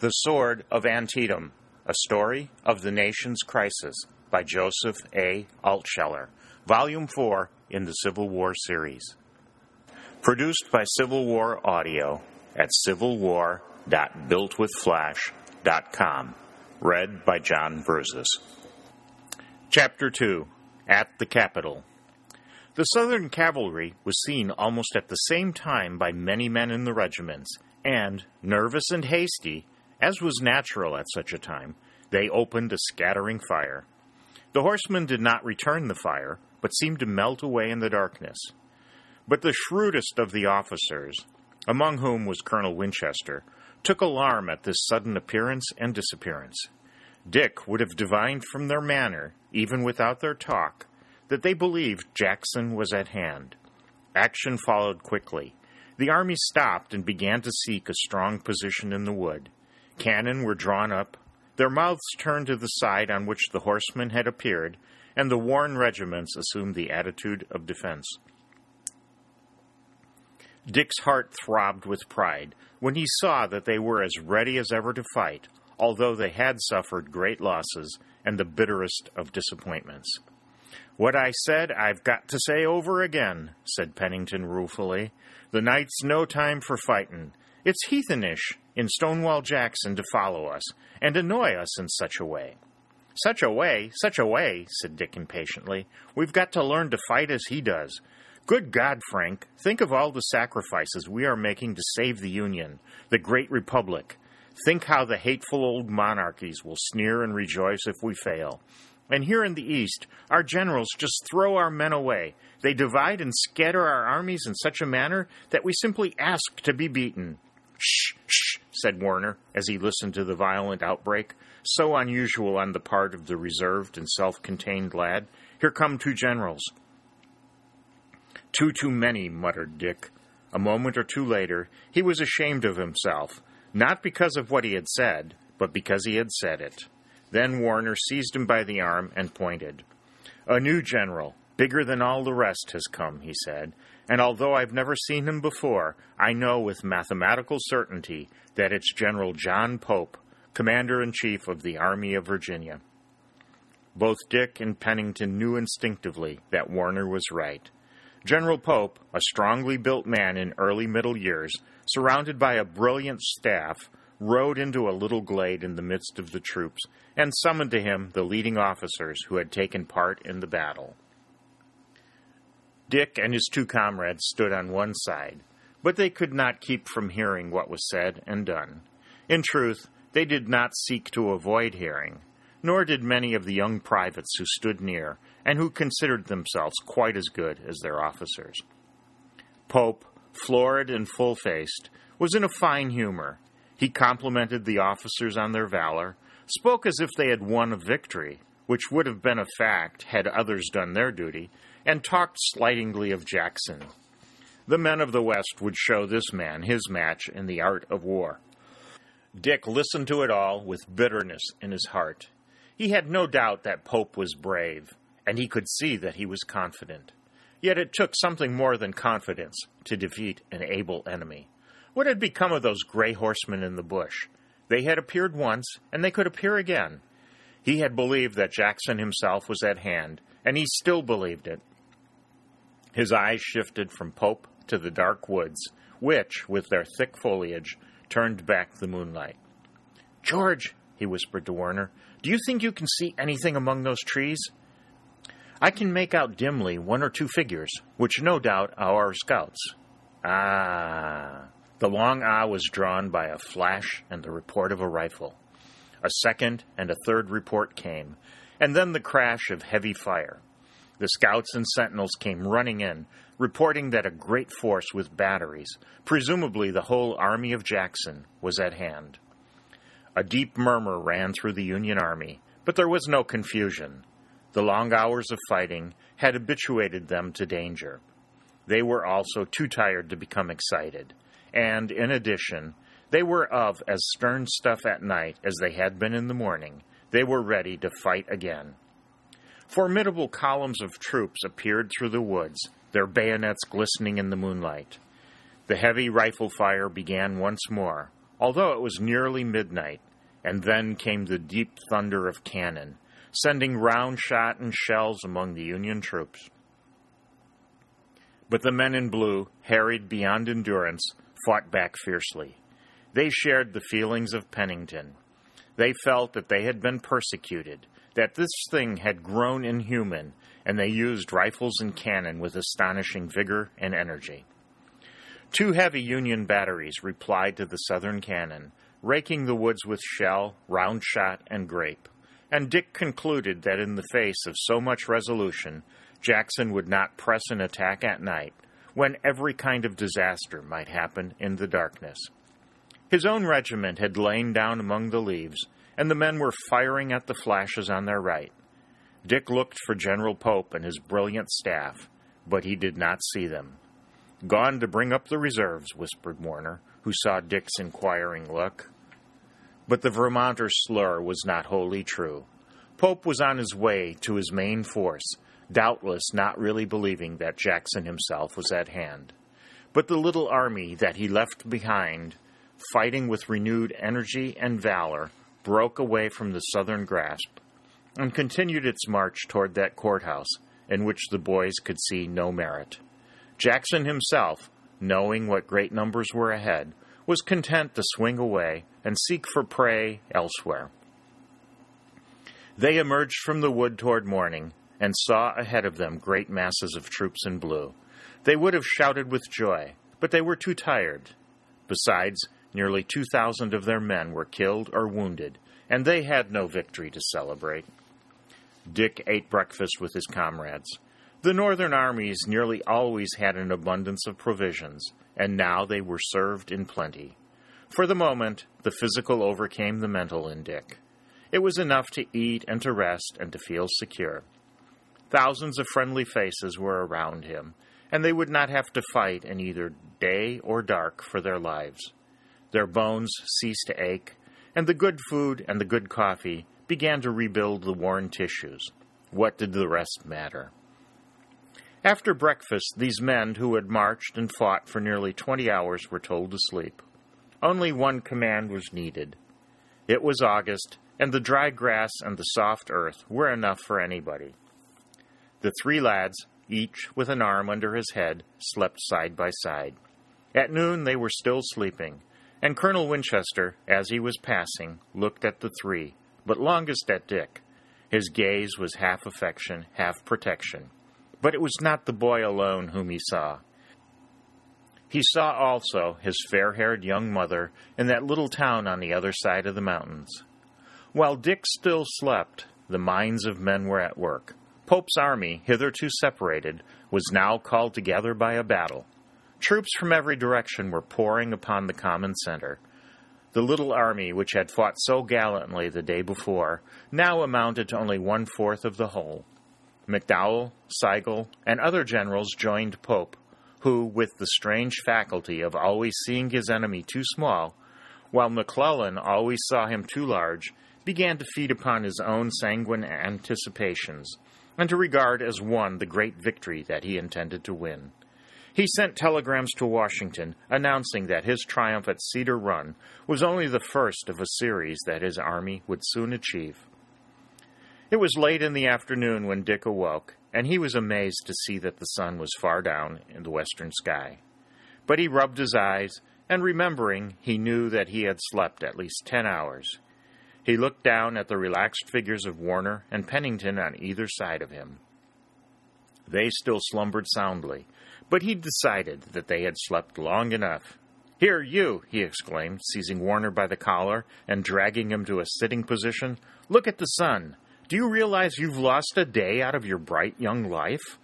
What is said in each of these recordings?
The Sword of Antietam, a story of the nation's crisis by Joseph A. Altsheler, Volume 4 in the Civil War series. Produced by Civil War Audio at civilwar.builtwithflash.com. Read by John Verzes. Chapter 2 At the Capitol. The Southern cavalry was seen almost at the same time by many men in the regiments, and, nervous and hasty, as was natural at such a time, they opened a scattering fire. The horsemen did not return the fire, but seemed to melt away in the darkness. But the shrewdest of the officers, among whom was Colonel Winchester, took alarm at this sudden appearance and disappearance. Dick would have divined from their manner, even without their talk, that they believed Jackson was at hand. Action followed quickly. The army stopped and began to seek a strong position in the wood. Cannon were drawn up, their mouths turned to the side on which the horsemen had appeared, and the worn regiments assumed the attitude of defense. Dick's heart throbbed with pride when he saw that they were as ready as ever to fight, although they had suffered great losses and the bitterest of disappointments. What I said, I've got to say over again, said Pennington ruefully. The night's no time for fightin'. It's heathenish in Stonewall Jackson to follow us and annoy us in such a way. Such a way, such a way, said Dick impatiently. We've got to learn to fight as he does. Good God, Frank, think of all the sacrifices we are making to save the Union, the great republic. Think how the hateful old monarchies will sneer and rejoice if we fail. And here in the East, our generals just throw our men away. They divide and scatter our armies in such a manner that we simply ask to be beaten. Shh, shh, said Warner as he listened to the violent outbreak, so unusual on the part of the reserved and self contained lad. Here come two generals. Two too many, muttered Dick. A moment or two later, he was ashamed of himself, not because of what he had said, but because he had said it. Then Warner seized him by the arm and pointed. A new general, bigger than all the rest, has come, he said, and although I've never seen him before, I know with mathematical certainty that it's General John Pope, Commander in Chief of the Army of Virginia. Both Dick and Pennington knew instinctively that Warner was right. General Pope, a strongly built man in early middle years, surrounded by a brilliant staff, rode into a little glade in the midst of the troops and summoned to him the leading officers who had taken part in the battle. Dick and his two comrades stood on one side, but they could not keep from hearing what was said and done. In truth, they did not seek to avoid hearing, nor did many of the young privates who stood near and who considered themselves quite as good as their officers. Pope, florid and full faced, was in a fine humor. He complimented the officers on their valor, spoke as if they had won a victory, which would have been a fact had others done their duty, and talked slightingly of Jackson. The men of the West would show this man his match in the art of war. Dick listened to it all with bitterness in his heart. He had no doubt that Pope was brave, and he could see that he was confident. Yet it took something more than confidence to defeat an able enemy. What had become of those gray horsemen in the bush? They had appeared once, and they could appear again. He had believed that Jackson himself was at hand, and he still believed it. His eyes shifted from Pope to the dark woods, which, with their thick foliage, turned back the moonlight. George, he whispered to Warner, do you think you can see anything among those trees? I can make out dimly one or two figures, which no doubt are our scouts. Ah. The long ah was drawn by a flash and the report of a rifle. A second and a third report came, and then the crash of heavy fire. The scouts and sentinels came running in, reporting that a great force with batteries, presumably the whole army of Jackson, was at hand. A deep murmur ran through the Union army, but there was no confusion. The long hours of fighting had habituated them to danger. They were also too tired to become excited, and, in addition, they were of as stern stuff at night as they had been in the morning. They were ready to fight again. Formidable columns of troops appeared through the woods, their bayonets glistening in the moonlight. The heavy rifle fire began once more. although it was nearly midnight, and then came the deep thunder of cannon, sending round shot and shells among the Union troops. But the men in blue, harried beyond endurance, fought back fiercely. They shared the feelings of Pennington. They felt that they had been persecuted, that this thing had grown inhuman, and they used rifles and cannon with astonishing vigor and energy. Two heavy Union batteries replied to the Southern cannon, raking the woods with shell, round shot, and grape. And Dick concluded that in the face of so much resolution, Jackson would not press an attack at night, when every kind of disaster might happen in the darkness. His own regiment had lain down among the leaves, and the men were firing at the flashes on their right. Dick looked for General Pope and his brilliant staff, but he did not see them. Gone to bring up the reserves, whispered Warner, who saw Dick's inquiring look. But the Vermonter's slur was not wholly true. Pope was on his way to his main force, doubtless not really believing that Jackson himself was at hand. But the little army that he left behind, fighting with renewed energy and valor, broke away from the Southern grasp and continued its march toward that courthouse in which the boys could see no merit. Jackson himself, knowing what great numbers were ahead, was content to swing away and seek for prey elsewhere. They emerged from the wood toward morning and saw ahead of them great masses of troops in blue. They would have shouted with joy, but they were too tired. Besides, nearly 2,000 of their men were killed or wounded, and they had no victory to celebrate. Dick ate breakfast with his comrades. The Northern armies nearly always had an abundance of provisions, and now they were served in plenty. For the moment, the physical overcame the mental in Dick. It was enough to eat and to rest and to feel secure. Thousands of friendly faces were around him, and they would not have to fight in either day or dark for their lives. Their bones ceased to ache, and the good food and the good coffee began to rebuild the worn tissues. What did the rest matter? After breakfast, these men who had marched and fought for nearly twenty hours were told to sleep. Only one command was needed. It was August, and the dry grass and the soft earth were enough for anybody. The three lads, each with an arm under his head, slept side by side. At noon they were still sleeping, and Colonel Winchester, as he was passing, looked at the three, but longest at Dick. His gaze was half affection, half protection. But it was not the boy alone whom he saw. He saw also his fair haired young mother in that little town on the other side of the mountains. While Dick still slept, the minds of men were at work. Pope's army, hitherto separated, was now called together by a battle. Troops from every direction were pouring upon the common center. The little army, which had fought so gallantly the day before, now amounted to only one fourth of the whole. McDowell, Sigel, and other generals joined Pope, who, with the strange faculty of always seeing his enemy too small, while McClellan always saw him too large, began to feed upon his own sanguine anticipations, and to regard as won the great victory that he intended to win. He sent telegrams to Washington announcing that his triumph at Cedar Run was only the first of a series that his army would soon achieve. It was late in the afternoon when Dick awoke, and he was amazed to see that the sun was far down in the western sky. But he rubbed his eyes, and remembering, he knew that he had slept at least ten hours. He looked down at the relaxed figures of Warner and Pennington on either side of him. They still slumbered soundly, but he decided that they had slept long enough. Here, you, he exclaimed, seizing Warner by the collar and dragging him to a sitting position. Look at the sun. Do you realize you've lost a day out of your bright young life?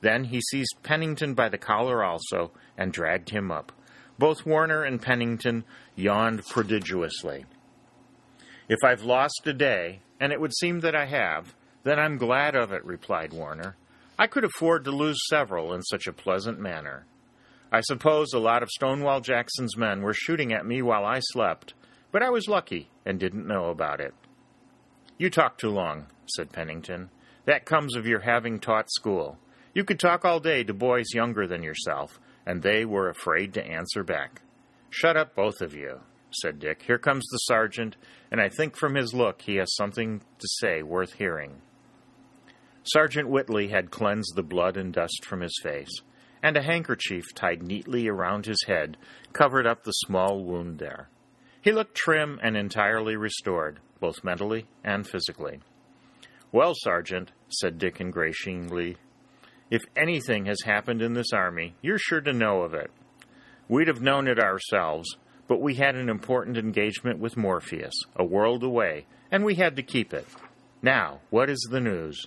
Then he seized Pennington by the collar also and dragged him up. Both Warner and Pennington yawned prodigiously. If I've lost a day, and it would seem that I have, then I'm glad of it, replied Warner. I could afford to lose several in such a pleasant manner. I suppose a lot of Stonewall Jackson's men were shooting at me while I slept, but I was lucky and didn't know about it. You talk too long, said Pennington. That comes of your having taught school. You could talk all day to boys younger than yourself, and they were afraid to answer back. Shut up, both of you. said Dick. Here comes the sergeant, and I think from his look he has something to say worth hearing. Sergeant Whitley had cleansed the blood and dust from his face, and a handkerchief tied neatly around his head covered up the small wound there. He looked trim and entirely restored, both mentally and physically. Well, Sergeant, said Dick ingratiatingly, if anything has happened in this army, you're sure to know of it. We'd have known it ourselves, but we had an important engagement with Morpheus, a world away, and we had to keep it. Now, what is the news?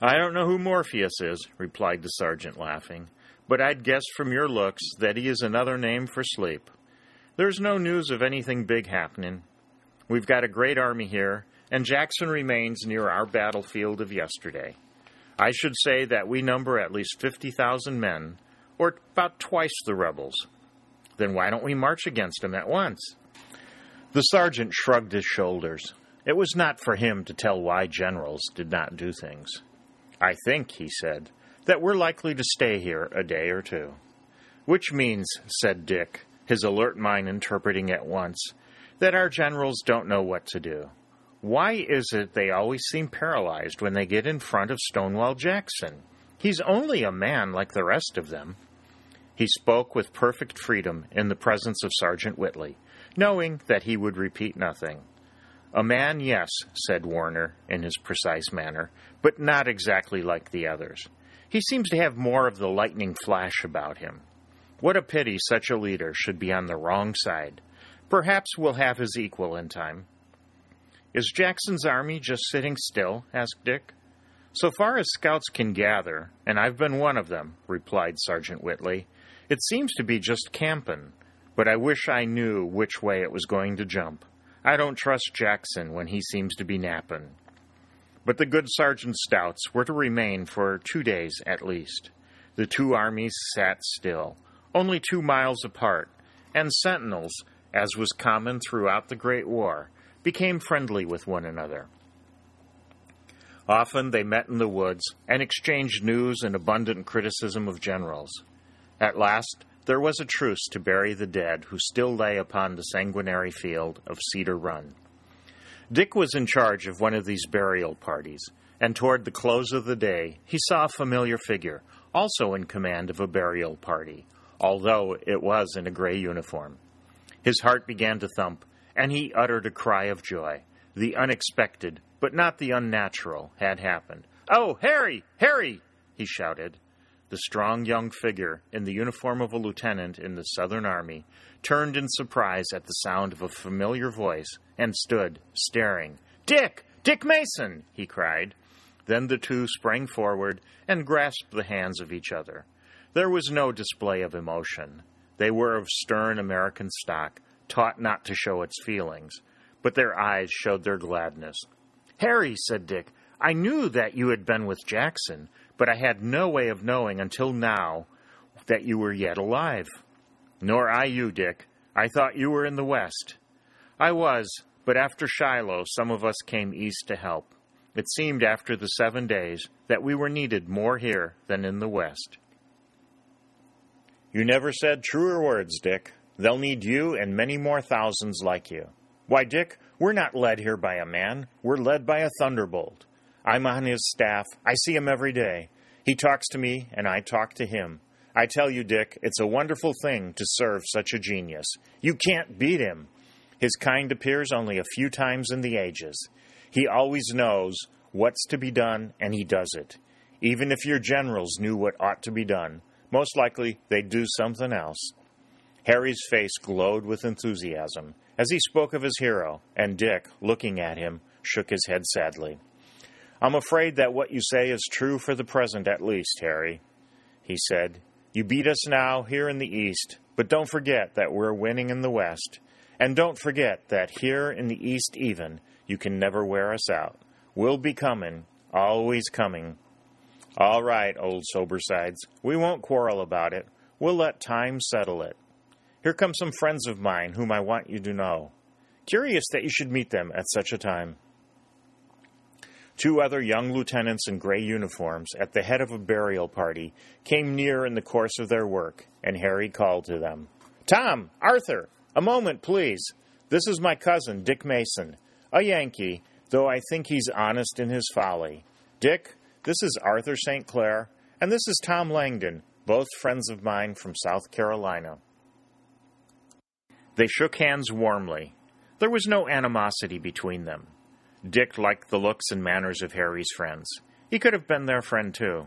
I don't know who Morpheus is, replied the sergeant, laughing, but I'd guess from your looks that he is another name for sleep. There's no news of anything big happening. We've got a great army here, and Jackson remains near our battlefield of yesterday. I should say that we number at least 50,000 men, or about twice the rebels. Then why don't we march against him at once? The sergeant shrugged his shoulders. It was not for him to tell why generals did not do things. I think, he said, that we're likely to stay here a day or two. Which means, said Dick, his alert mind interpreting at once, that our generals don't know what to do. Why is it they always seem paralyzed when they get in front of Stonewall Jackson? He's only a man like the rest of them. He spoke with perfect freedom in the presence of Sergeant Whitley, knowing that he would repeat nothing. A man, yes, said Warner in his precise manner, but not exactly like the others. He seems to have more of the lightning flash about him. What a pity such a leader should be on the wrong side. Perhaps we'll have his equal in time. Is Jackson's army just sitting still? asked Dick. So far as scouts can gather, and I've been one of them, replied Sergeant Whitley, it seems to be just campin', but I wish I knew which way it was going to jump. I don't trust Jackson when he seems to be napping. But the good Sergeant Stouts were to remain for two days at least. The two armies sat still, only two miles apart, and sentinels, as was common throughout the Great War, became friendly with one another. Often they met in the woods and exchanged news and abundant criticism of generals. At last, there was a truce to bury the dead who still lay upon the sanguinary field of Cedar Run. Dick was in charge of one of these burial parties, and toward the close of the day he saw a familiar figure, also in command of a burial party, although it was in a gray uniform. His heart began to thump, and he uttered a cry of joy. The unexpected, but not the unnatural, had happened. Oh, Harry! Harry! he shouted. The strong young figure, in the uniform of a lieutenant in the Southern Army, turned in surprise at the sound of a familiar voice and stood, staring. Dick! Dick Mason! he cried. Then the two sprang forward and grasped the hands of each other. There was no display of emotion. They were of stern American stock, taught not to show its feelings, but their eyes showed their gladness. Harry, said Dick, I knew that you had been with Jackson, but I had no way of knowing until now that you were yet alive. Nor I you, Dick. I thought you were in the West. I was, but after Shiloh, some of us came east to help. It seemed after the seven days that we were needed more here than in the West. You never said truer words, Dick. They'll need you and many more thousands like you. Why, Dick, we're not led here by a man. We're led by a thunderbolt. I'm on his staff. I see him every day. He talks to me, and I talk to him. I tell you, Dick, it's a wonderful thing to serve such a genius. You can't beat him. His kind appears only a few times in the ages. He always knows what's to be done, and he does it. Even if your generals knew what ought to be done, most likely they'd do something else. Harry's face glowed with enthusiasm as he spoke of his hero, and Dick, looking at him, shook his head sadly. I'm afraid that what you say is true for the present at least, Harry, he said. You beat us now here in the East, but don't forget that we're winning in the West. And don't forget that here in the East, even, you can never wear us out. We'll be coming, always coming. All right, old Sobersides, we won't quarrel about it. We'll let time settle it. Here come some friends of mine whom I want you to know. Curious that you should meet them at such a time. Two other young lieutenants in gray uniforms, at the head of a burial party, came near in the course of their work, and Harry called to them. Tom! Arthur! A moment, please. This is my cousin, Dick Mason, a Yankee, though I think he's honest in his folly. Dick, this is Arthur St. Clair, and this is Tom Langdon, both friends of mine from South Carolina. They shook hands warmly. There was no animosity between them. Dick liked the looks and manners of Harry's friends. He could have been their friend, too.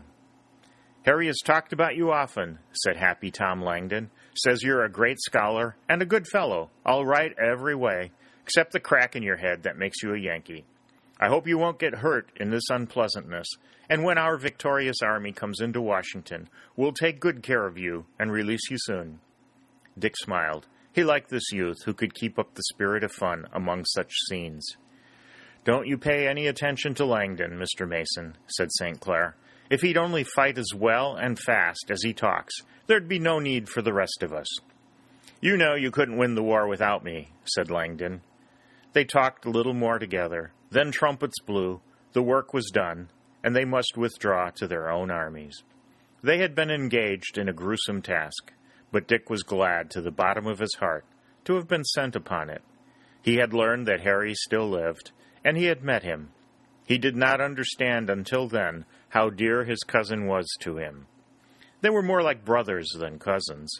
Harry has talked about you often, said Happy Tom Langdon. Says you're a great scholar and a good fellow, all right every way, except the crack in your head that makes you a Yankee. I hope you won't get hurt in this unpleasantness, and when our victorious army comes into Washington, we'll take good care of you and release you soon. Dick smiled. He liked this youth who could keep up the spirit of fun among such scenes. Don't you pay any attention to Langdon, Mr. Mason, said St. Clair. If he'd only fight as well and fast as he talks, there'd be no need for the rest of us. You know you couldn't win the war without me, said Langdon. They talked a little more together. Then trumpets blew, the work was done, and they must withdraw to their own armies. They had been engaged in a gruesome task, but Dick was glad to the bottom of his heart to have been sent upon it. He had learned that Harry still lived, and he had met him. He did not understand until then how dear his cousin was to him. They were more like brothers than cousins.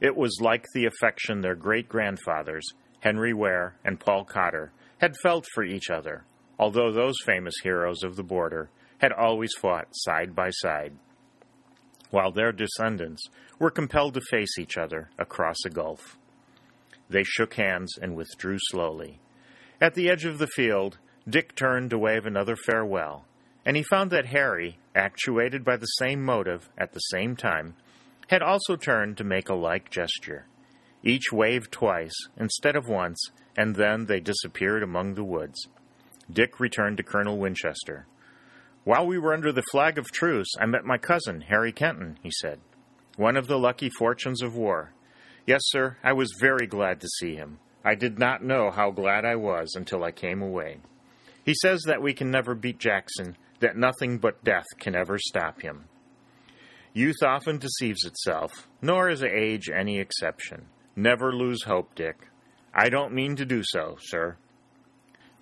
It was like the affection their great grandfathers, Henry Ware and Paul Cotter, had felt for each other, although those famous heroes of the border had always fought side by side, while their descendants were compelled to face each other across a gulf. They shook hands and withdrew slowly. At the edge of the field, Dick turned to wave another farewell, and he found that Harry, actuated by the same motive at the same time, had also turned to make a like gesture. Each waved twice instead of once, and then they disappeared among the woods. Dick returned to Colonel Winchester. While we were under the flag of truce, I met my cousin, Harry Kenton, he said. One of the lucky fortunes of war. Yes, sir, I was very glad to see him. I did not know how glad I was until I came away. He says that we can never beat Jackson, that nothing but death can ever stop him. Youth often deceives itself, nor is age any exception. Never lose hope, Dick. I don't mean to do so, sir.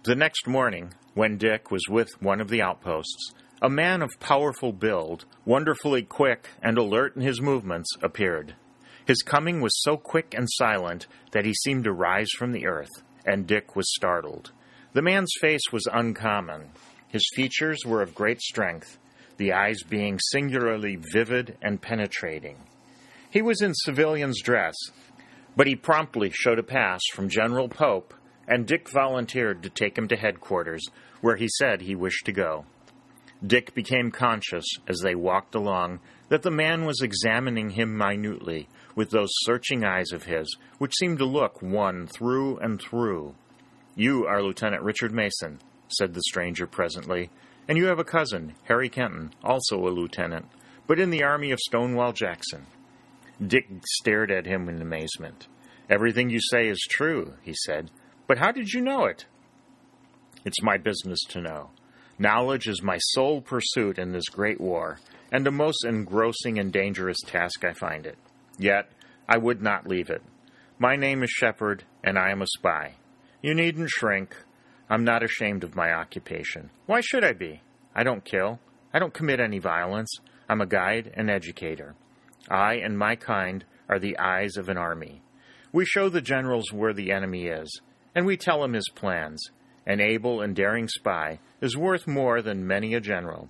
The next morning, when Dick was with one of the outposts, a man of powerful build, wonderfully quick and alert in his movements, appeared. His coming was so quick and silent that he seemed to rise from the earth, and Dick was startled. The man's face was uncommon. His features were of great strength, the eyes being singularly vivid and penetrating. He was in civilian's dress, but he promptly showed a pass from General Pope, and Dick volunteered to take him to headquarters, where he said he wished to go. Dick became conscious, as they walked along, that the man was examining him minutely with those searching eyes of his, which seemed to look one through and through. You are Lieutenant Richard Mason, said the stranger presently, and you have a cousin, Harry Kenton, also a lieutenant, but in the army of Stonewall Jackson. Dick stared at him in amazement. Everything you say is true, he said, but how did you know it? It's my business to know. Knowledge is my sole pursuit in this great war, and a most engrossing and dangerous task I find it. Yet, I would not leave it. My name is Shepard, and I am a spy. You needn't shrink. I'm not ashamed of my occupation. Why should I be? I don't kill. I don't commit any violence. I'm a guide and educator. I and my kind are the eyes of an army. We show the generals where the enemy is, and we tell him his plans. An able and daring spy is worth more than many a general.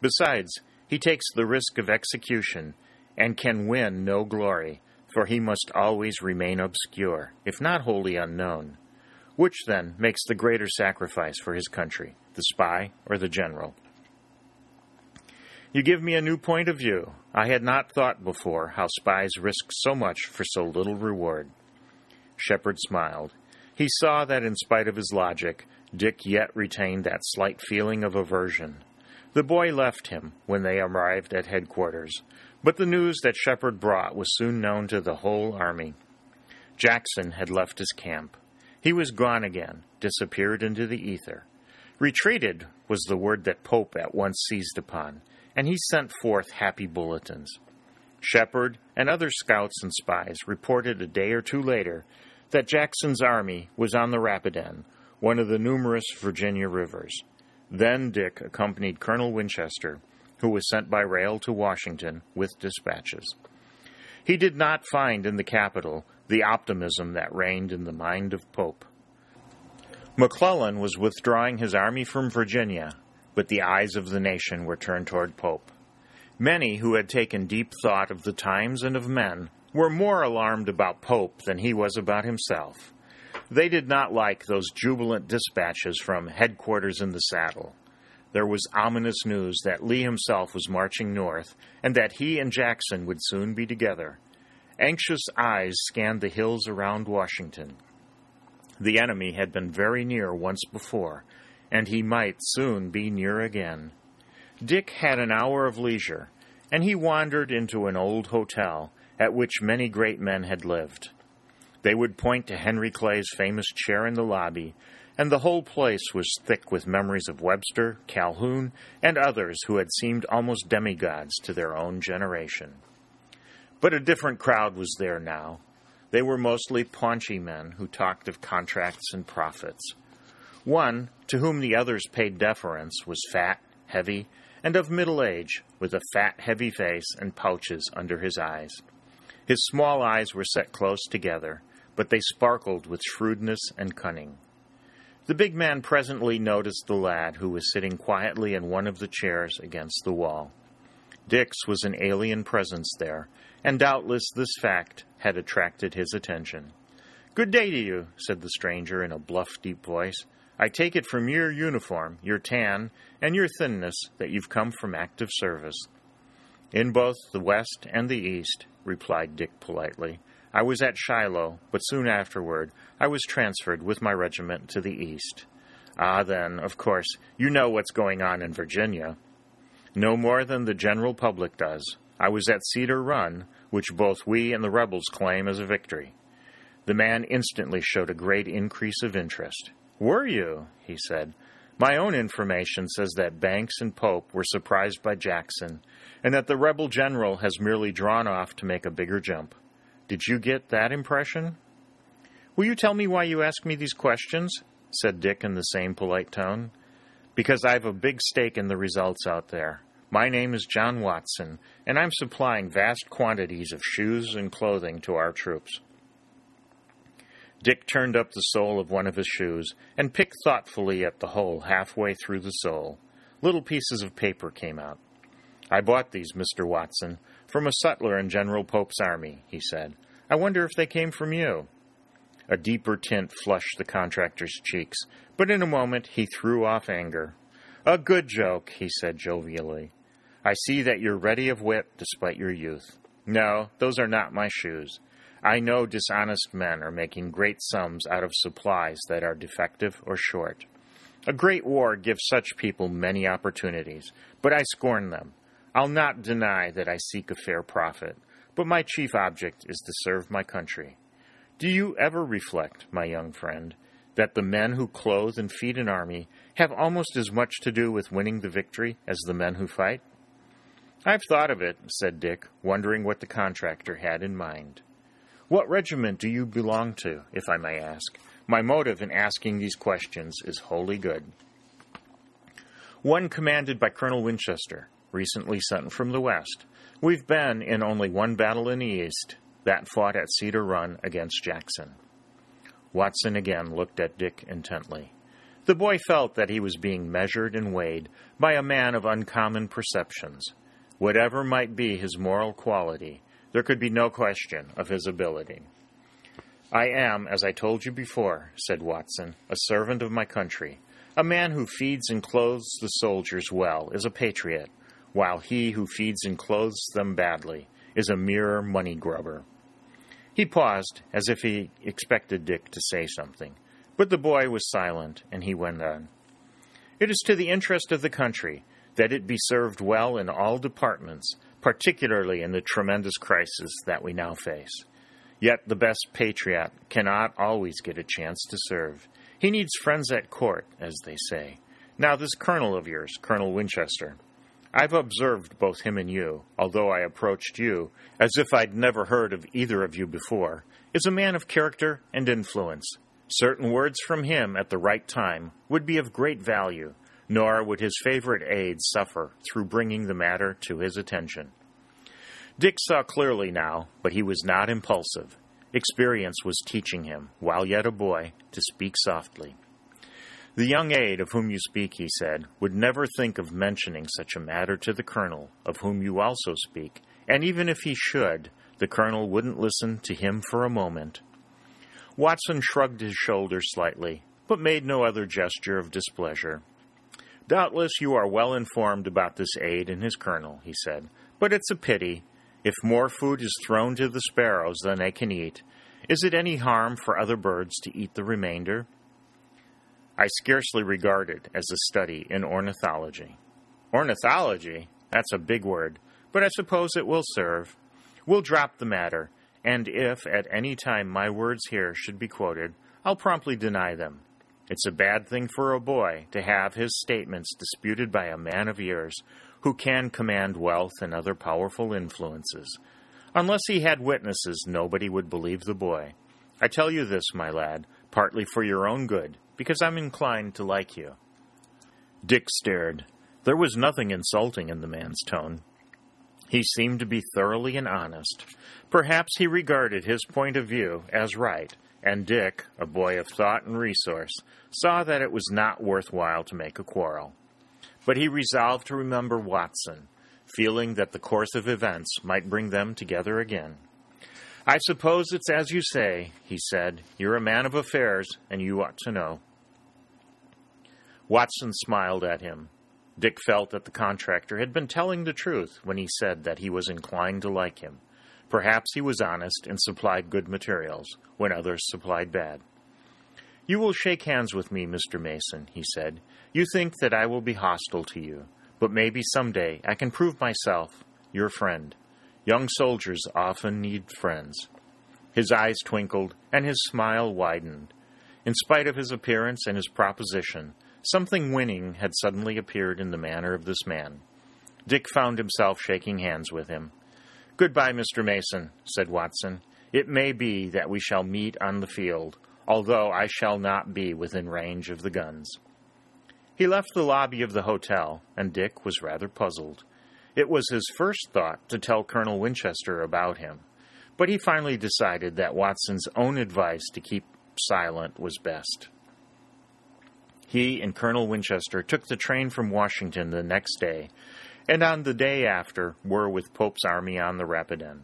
Besides, he takes the risk of execution and can win no glory, for he must always remain obscure, if not wholly unknown. Which, then, makes the greater sacrifice for his country, the spy or the general? You give me a new point of view. I had not thought before how spies risk so much for so little reward. Shepard smiled. He saw that in spite of his logic, Dick yet retained that slight feeling of aversion. The boy left him when they arrived at headquarters, but the news that Shepard brought was soon known to the whole army. Jackson had left his camp. He was gone again, disappeared into the ether. Retreated was the word that Pope at once seized upon, and he sent forth happy bulletins. Shepard and other scouts and spies reported a day or two later that Jackson's army was on the Rapidan, one of the numerous Virginia rivers. Then Dick accompanied Colonel Winchester, who was sent by rail to Washington with dispatches. He did not find in the capital the optimism that reigned in the mind of Pope. McClellan was withdrawing his army from Virginia, but the eyes of the nation were turned toward Pope. Many who had taken deep thought of the times and of men were more alarmed about Pope than he was about himself. They did not like those jubilant dispatches from headquarters in the saddle. There was ominous news that Lee himself was marching north, and that he and Jackson would soon be together. Anxious eyes scanned the hills around Washington. The enemy had been very near once before, and he might soon be near again. Dick had an hour of leisure, and he wandered into an old hotel at which many great men had lived. They would point to Henry Clay's famous chair in the lobby, and the whole place was thick with memories of Webster, Calhoun, and others who had seemed almost demigods to their own generation. But a different crowd was there now. They were mostly paunchy men who talked of contracts and profits. One, to whom the others paid deference, was fat, heavy, and of middle age, with a fat, heavy face and pouches under his eyes. His small eyes were set close together, but they sparkled with shrewdness and cunning. The big man presently noticed the lad who was sitting quietly in one of the chairs against the wall. Dick's was an alien presence there, and doubtless this fact had attracted his attention. Good day to you, said the stranger in a bluff, deep voice. I take it from your uniform, your tan, and your thinness that you've come from active service. In both the West and the East, replied Dick politely. I was at Shiloh, but soon afterward I was transferred with my regiment to the East. Ah, then, of course, you know what's going on in Virginia. No more than the general public does. I was at Cedar Run, which both we and the rebels claim as a victory. The man instantly showed a great increase of interest. Were you? he said. My own information says that Banks and Pope were surprised by Jackson, and that the rebel general has merely drawn off to make a bigger jump. Did you get that impression? Will you tell me why you ask me these questions? said Dick in the same polite tone. Because I've a big stake in the results out there. My name is John Watson, and I'm supplying vast quantities of shoes and clothing to our troops. Dick turned up the sole of one of his shoes and picked thoughtfully at the hole halfway through the sole. Little pieces of paper came out. I bought these, Mr. Watson, from a sutler in General Pope's army, he said. I wonder if they came from you. A deeper tint flushed the contractor's cheeks, but in a moment he threw off anger. A good joke, he said jovially. I see that you're ready of wit despite your youth. No, those are not my shoes. I know dishonest men are making great sums out of supplies that are defective or short. A great war gives such people many opportunities, but I scorn them. I'll not deny that I seek a fair profit, but my chief object is to serve my country. Do you ever reflect, my young friend, that the men who clothe and feed an army have almost as much to do with winning the victory as the men who fight? I've thought of it, said Dick, wondering what the contractor had in mind. What regiment do you belong to, if I may ask? My motive in asking these questions is wholly good. One commanded by Colonel Winchester, recently sent from the West. We've been in only one battle in the East, that fought at Cedar Run against Jackson. Watson again looked at Dick intently. The boy felt that he was being measured and weighed by a man of uncommon perceptions. Whatever might be his moral quality, there could be no question of his ability. I am, as I told you before, said Watson, a servant of my country. A man who feeds and clothes the soldiers well is a patriot, while he who feeds and clothes them badly is a mere money grubber. He paused, as if he expected Dick to say something, but the boy was silent, and he went on. It is to the interest of the country that it be served well in all departments, particularly in the tremendous crisis that we now face. Yet the best patriot cannot always get a chance to serve. He needs friends at court, as they say. Now, this colonel of yours, Colonel Winchester, I've observed both him and you, although I approached you as if I'd never heard of either of you before, is a man of character and influence. Certain words from him at the right time would be of great value, nor would his favorite aides suffer through bringing the matter to his attention. Dick saw clearly now, but he was not impulsive. Experience was teaching him, while yet a boy, to speak softly. The young aide of whom you speak, he said, would never think of mentioning such a matter to the colonel, of whom you also speak, and even if he should, the colonel wouldn't listen to him for a moment. Watson shrugged his shoulders slightly, but made no other gesture of displeasure. Doubtless you are well informed about this aide and his colonel, he said, but it's a pity. If more food is thrown to the sparrows than they can eat, is it any harm for other birds to eat the remainder? I scarcely regard it as a study in ornithology. Ornithology? That's a big word, but I suppose it will serve. We'll drop the matter, and if at any time my words here should be quoted, I'll promptly deny them. It's a bad thing for a boy to have his statements disputed by a man of years who can command wealth and other powerful influences. Unless he had witnesses, nobody would believe the boy. I tell you this, my lad, partly for your own good, because I'm inclined to like you. Dick stared. There was nothing insulting in the man's tone. He seemed to be thoroughly and honest. Perhaps he regarded his point of view as right, and Dick, a boy of thought and resource, saw that it was not worth while to make a quarrel. But he resolved to remember Watson, feeling that the course of events might bring them together again. I suppose it's as you say, he said. You're a man of affairs, and you ought to know. Watson smiled at him. Dick felt that the contractor had been telling the truth when he said that he was inclined to like him. Perhaps he was honest and supplied good materials when others supplied bad. You will shake hands with me, Mr. Mason, he said. You think that I will be hostile to you, but maybe some day I can prove myself your friend. Young soldiers often need friends. His eyes twinkled, and his smile widened. In spite of his appearance and his proposition, something winning had suddenly appeared in the manner of this man. Dick found himself shaking hands with him. Goodbye, Mr. Mason, said Watson. It may be that we shall meet on the field, although I shall not be within range of the guns. He left the lobby of the hotel, and Dick was rather puzzled. It was his first thought to tell Colonel Winchester about him, but he finally decided that Watson's own advice to keep silent was best. He and Colonel Winchester took the train from Washington the next day, and on the day after were with Pope's army on the Rapidan.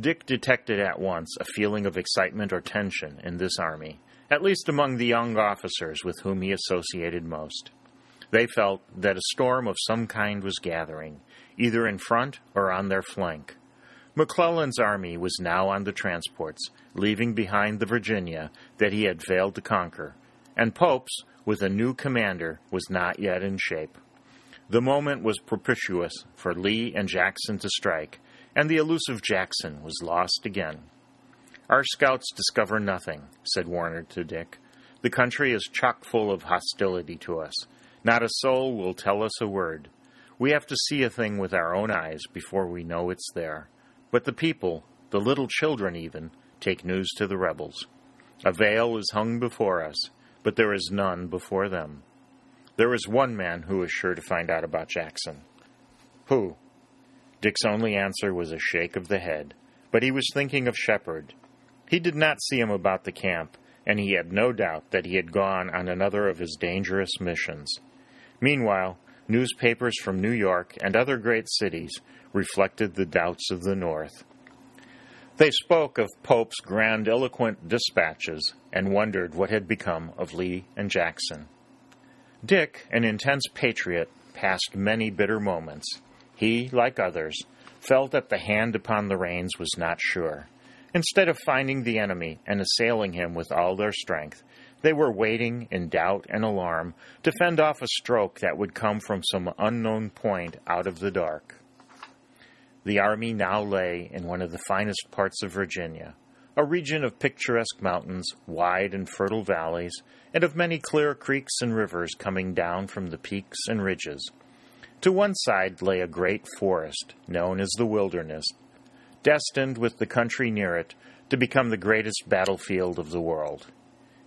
Dick detected at once a feeling of excitement or tension in this army, at least among the young officers with whom he associated most. They felt that a storm of some kind was gathering, either in front or on their flank. McClellan's army was now on the transports, leaving behind the Virginia that he had failed to conquer, and Pope's, with a new commander, was not yet in shape. The moment was propitious for Lee and Jackson to strike, and the elusive Jackson was lost again. Our scouts discover nothing, said Warner to Dick. The country is chock full of hostility to us, not a soul will tell us a word. We have to see a thing with our own eyes before we know it's there. But the people, the little children even, take news to the rebels. A veil is hung before us, but there is none before them. There is one man who is sure to find out about Jackson. Who? Dick's only answer was a shake of the head, but he was thinking of Shepard. He did not see him about the camp, and he had no doubt that he had gone on another of his dangerous missions. Meanwhile, newspapers from New York and other great cities reflected the doubts of the North. They spoke of Pope's grandiloquent dispatches and wondered what had become of Lee and Jackson. Dick, an intense patriot, passed many bitter moments. He, like others, felt that the hand upon the reins was not sure. Instead of finding the enemy and assailing him with all their strength, they were waiting in doubt and alarm to fend off a stroke that would come from some unknown point out of the dark. The army now lay in one of the finest parts of Virginia, a region of picturesque mountains, wide and fertile valleys, and of many clear creeks and rivers coming down from the peaks and ridges. To one side lay a great forest, known as the wilderness, destined with the country near it to become the greatest battlefield of the world.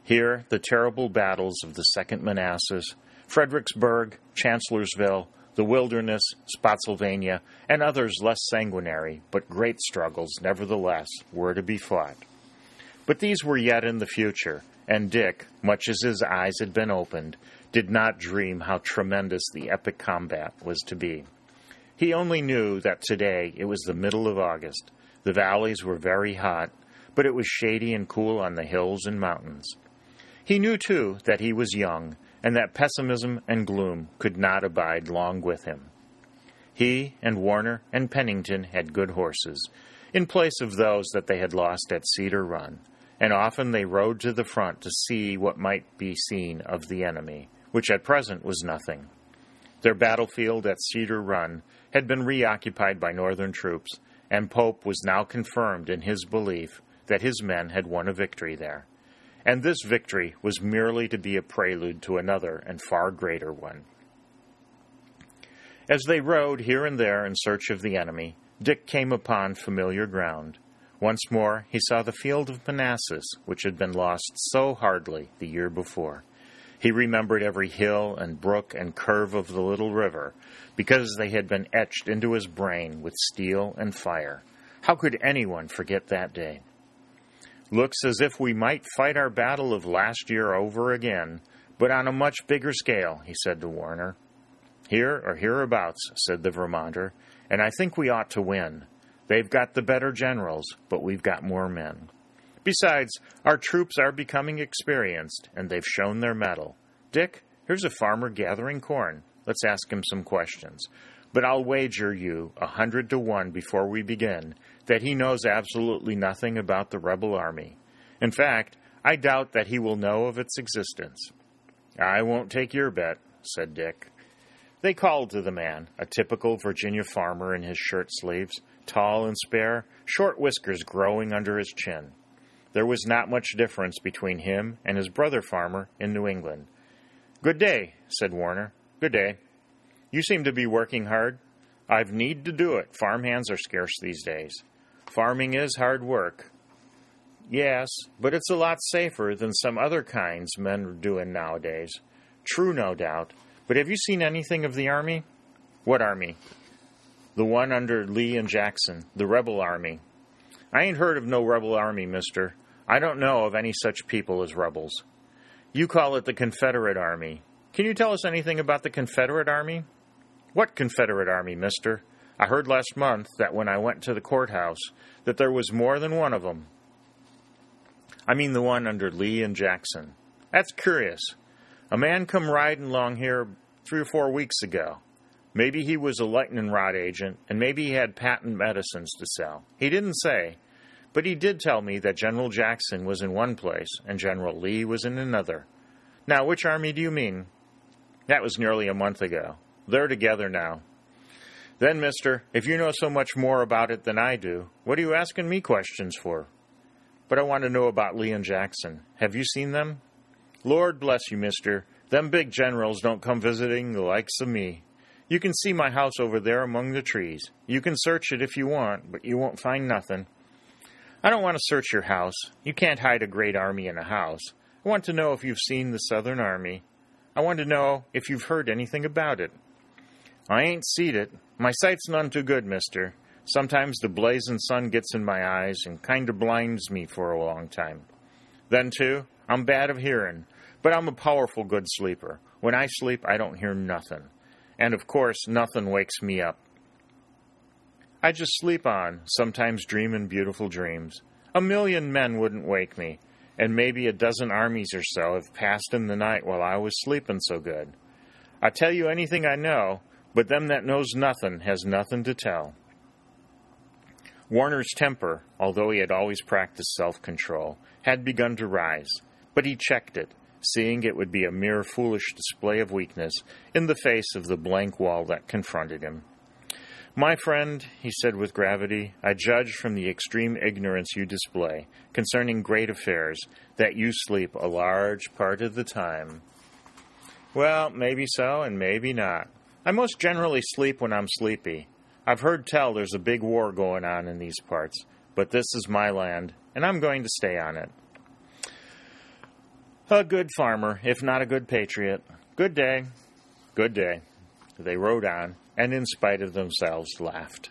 Here, the terrible battles of the Second Manassas, Fredericksburg, Chancellorsville, the Wilderness, Spotsylvania, and others less sanguinary, but great struggles, nevertheless, were to be fought. But these were yet in the future, and Dick, much as his eyes had been opened, did not dream how tremendous the epic combat was to be. He only knew that today it was the middle of August. The valleys were very hot, but it was shady and cool on the hills and mountains. He knew, too, that he was young, and that pessimism and gloom could not abide long with him. He and Warner and Pennington had good horses, in place of those that they had lost at Cedar Run, and often they rode to the front to see what might be seen of the enemy, which at present was nothing. Their battlefield at Cedar Run had been reoccupied by Northern troops, and Pope was now confirmed in his belief that his men had won a victory there. And this victory was merely to be a prelude to another and far greater one. As they rode here and there in search of the enemy, Dick came upon familiar ground. Once more he saw the field of Manassas, which had been lost so hardly the year before. He remembered every hill and brook and curve of the little river, because they had been etched into his brain with steel and fire. How could anyone forget that day? Looks as if we might fight our battle of last year over again, but on a much bigger scale, he said to Warner. Here or hereabouts, said the Vermonter, and I think we ought to win. They've got the better generals, but we've got more men. Besides, our troops are becoming experienced, and they've shown their mettle. Dick, here's a farmer gathering corn. Let's ask him some questions. But I'll wager you a hundred to one before we begin that he knows absolutely nothing about the rebel army. In fact, I doubt that he will know of its existence. I won't take your bet, said Dick. They called to the man, a typical Virginia farmer in his shirt sleeves, tall and spare, short whiskers growing under his chin. There was not much difference between him and his brother farmer in New England. Good day, said Warner. Good day. You seem to be working hard. I've need to do it. Farm hands are scarce these days. Farming is hard work. Yes, but it's a lot safer than some other kinds men are doing nowadays. True, no doubt. But have you seen anything of the army? What army? The one under Lee and Jackson, the rebel army. I ain't heard of no rebel army, mister. I don't know of any such people as rebels. You call it the Confederate Army. Can you tell us anything about the Confederate Army? What Confederate Army, mister? I heard last month that when I went to the courthouse that there was more than one of them. I mean the one under Lee and Jackson. That's curious. A man come riding along here three or four weeks ago. Maybe he was a lightning rod agent, and maybe he had patent medicines to sell. He didn't say, but he did tell me that General Jackson was in one place and General Lee was in another. Now, which army do you mean? That was nearly a month ago. They're together now. Then, mister, if you know so much more about it than I do, what are you asking me questions for? But I want to know about Lee and Jackson. Have you seen them? Lord bless you, mister. Them big generals don't come visiting the likes of me. You can see my house over there among the trees. You can search it if you want, but you won't find nothing. I don't want to search your house. You can't hide a great army in a house. I want to know if you've seen the Southern Army. I want to know if you've heard anything about it. I ain't seed it. My sight's none too good, mister. Sometimes the blazing sun gets in my eyes and kind of blinds me for a long time. Then, too, I'm bad of hearing, but I'm a powerful good sleeper. When I sleep, I don't hear nothing and of course, nothing wakes me up. I just sleep on, sometimes dreaming beautiful dreams. A million men wouldn't wake me, and maybe a dozen armies or so have passed in the night while I was sleeping so good. I tell you anything I know, but them that knows nothing has nothing to tell. Warner's temper, although he had always practiced self control, had begun to rise, but he checked it seeing it would be a mere foolish display of weakness in the face of the blank wall that confronted him. My friend, he said with gravity, I judge from the extreme ignorance you display concerning great affairs that you sleep a large part of the time. Well, maybe so, and maybe not. I most generally sleep when I'm sleepy. I've heard tell there's a big war going on in these parts, but this is my land, and I'm going to stay on it. A good farmer, if not a good patriot. Good day. Good day. They rode on, and in spite of themselves, laughed.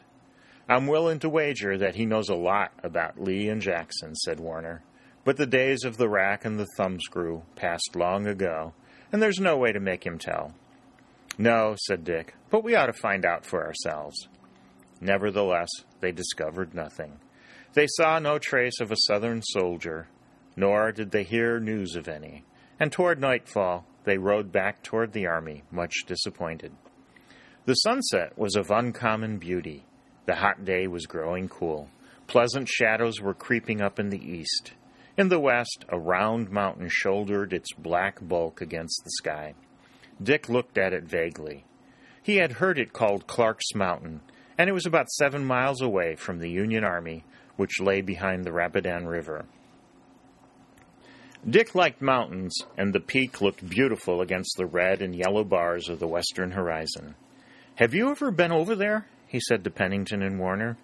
I'm willing to wager that he knows a lot about Lee and Jackson, said Warner. But the days of the rack and the thumbscrew passed long ago, and there's no way to make him tell. No, said Dick, but we ought to find out for ourselves. Nevertheless, they discovered nothing. They saw no trace of a Southern soldier, nor did they hear news of any, and toward nightfall they rode back toward the army, much disappointed. The sunset was of uncommon beauty. The hot day was growing cool. Pleasant shadows were creeping up in the east. In the west, a round mountain shouldered its black bulk against the sky. Dick looked at it vaguely. He had heard it called Clark's Mountain, and it was about seven miles away from the Union Army, which lay behind the Rapidan River. Dick liked mountains, and the peak looked beautiful against the red and yellow bars of the western horizon. Have you ever been over there? he said to Pennington and Warner.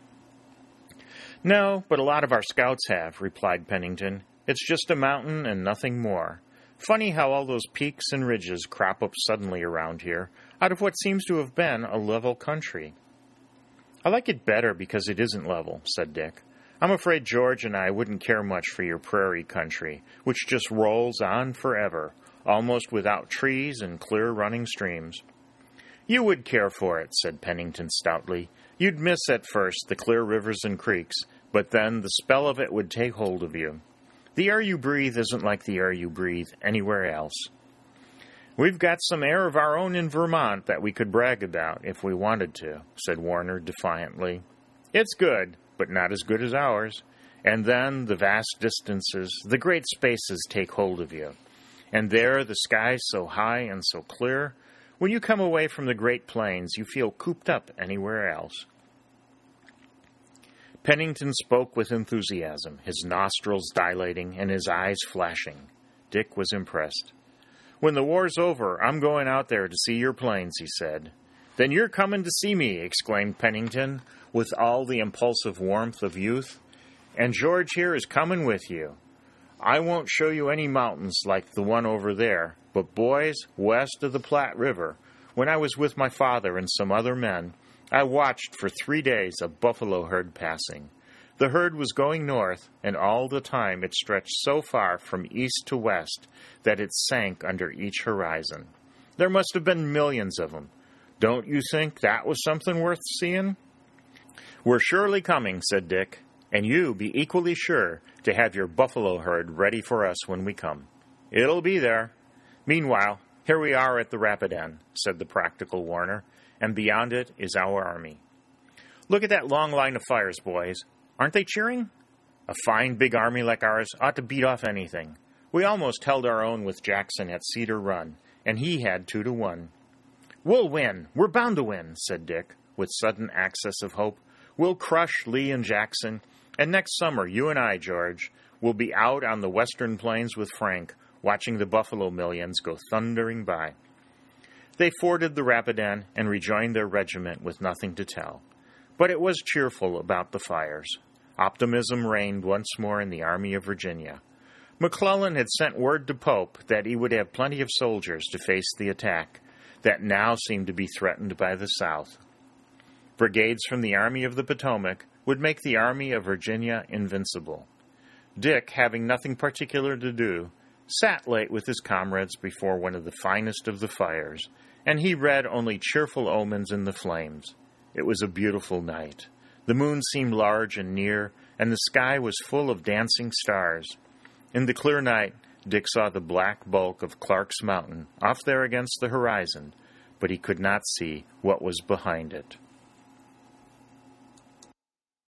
No, but a lot of our scouts have, replied Pennington. It's just a mountain and nothing more. Funny how all those peaks and ridges crop up suddenly around here, out of what seems to have been a level country. I like it better because it isn't level, said Dick. I'm afraid George and I wouldn't care much for your prairie country, which just rolls on forever, almost without trees and clear running streams. You would care for it, said Pennington stoutly. You'd miss at first the clear rivers and creeks, but then the spell of it would take hold of you. The air you breathe isn't like the air you breathe anywhere else. We've got some air of our own in Vermont that we could brag about if we wanted to, said Warner defiantly. It's good, but not as good as ours. And then the vast distances, the great spaces take hold of you. And there the sky's so high and so clear. When you come away from the Great Plains, you feel cooped up anywhere else. Pennington spoke with enthusiasm, his nostrils dilating and his eyes flashing. Dick was impressed. When the war's over, I'm going out there to see your plains, he said. Then you're coming to see me, exclaimed Pennington, with all the impulsive warmth of youth. And George here is coming with you. I won't show you any mountains like the one over there, but boys, west of the Platte River, when I was with my father and some other men, I watched for three days a buffalo herd passing. The herd was going north, and all the time it stretched so far from east to west that it sank under each horizon. There must have been millions of them. Don't you think that was something worth seeing? We're surely coming, said Dick, and you be equally sure to have your buffalo herd ready for us when we come. It'll be there. Meanwhile, here we are at the Rapidan, said the practical Warner and beyond it is our army. Look at that long line of fires, boys. Aren't they cheering? A fine big army like ours ought to beat off anything. We almost held our own with Jackson at Cedar Run, and he had two to one. We'll win. We're bound to win, said Dick, with sudden access of hope. We'll crush Lee and Jackson, and next summer, you and I, George, will be out on the western plains with Frank, watching the buffalo millions go thundering by. They forded the Rapidan and rejoined their regiment with nothing to tell. But it was cheerful about the fires. Optimism reigned once more in the Army of Virginia. McClellan had sent word to Pope that he would have plenty of soldiers to face the attack that now seemed to be threatened by the South. Brigades from the Army of the Potomac would make the Army of Virginia invincible. Dick, having nothing particular to do, sat late with his comrades before one of the finest of the fires, and he read only cheerful omens in the flames. It was a beautiful night. The moon seemed large and near, and the sky was full of dancing stars. In the clear night, Dick saw the black bulk of Clark's Mountain off there against the horizon, but he could not see what was behind it.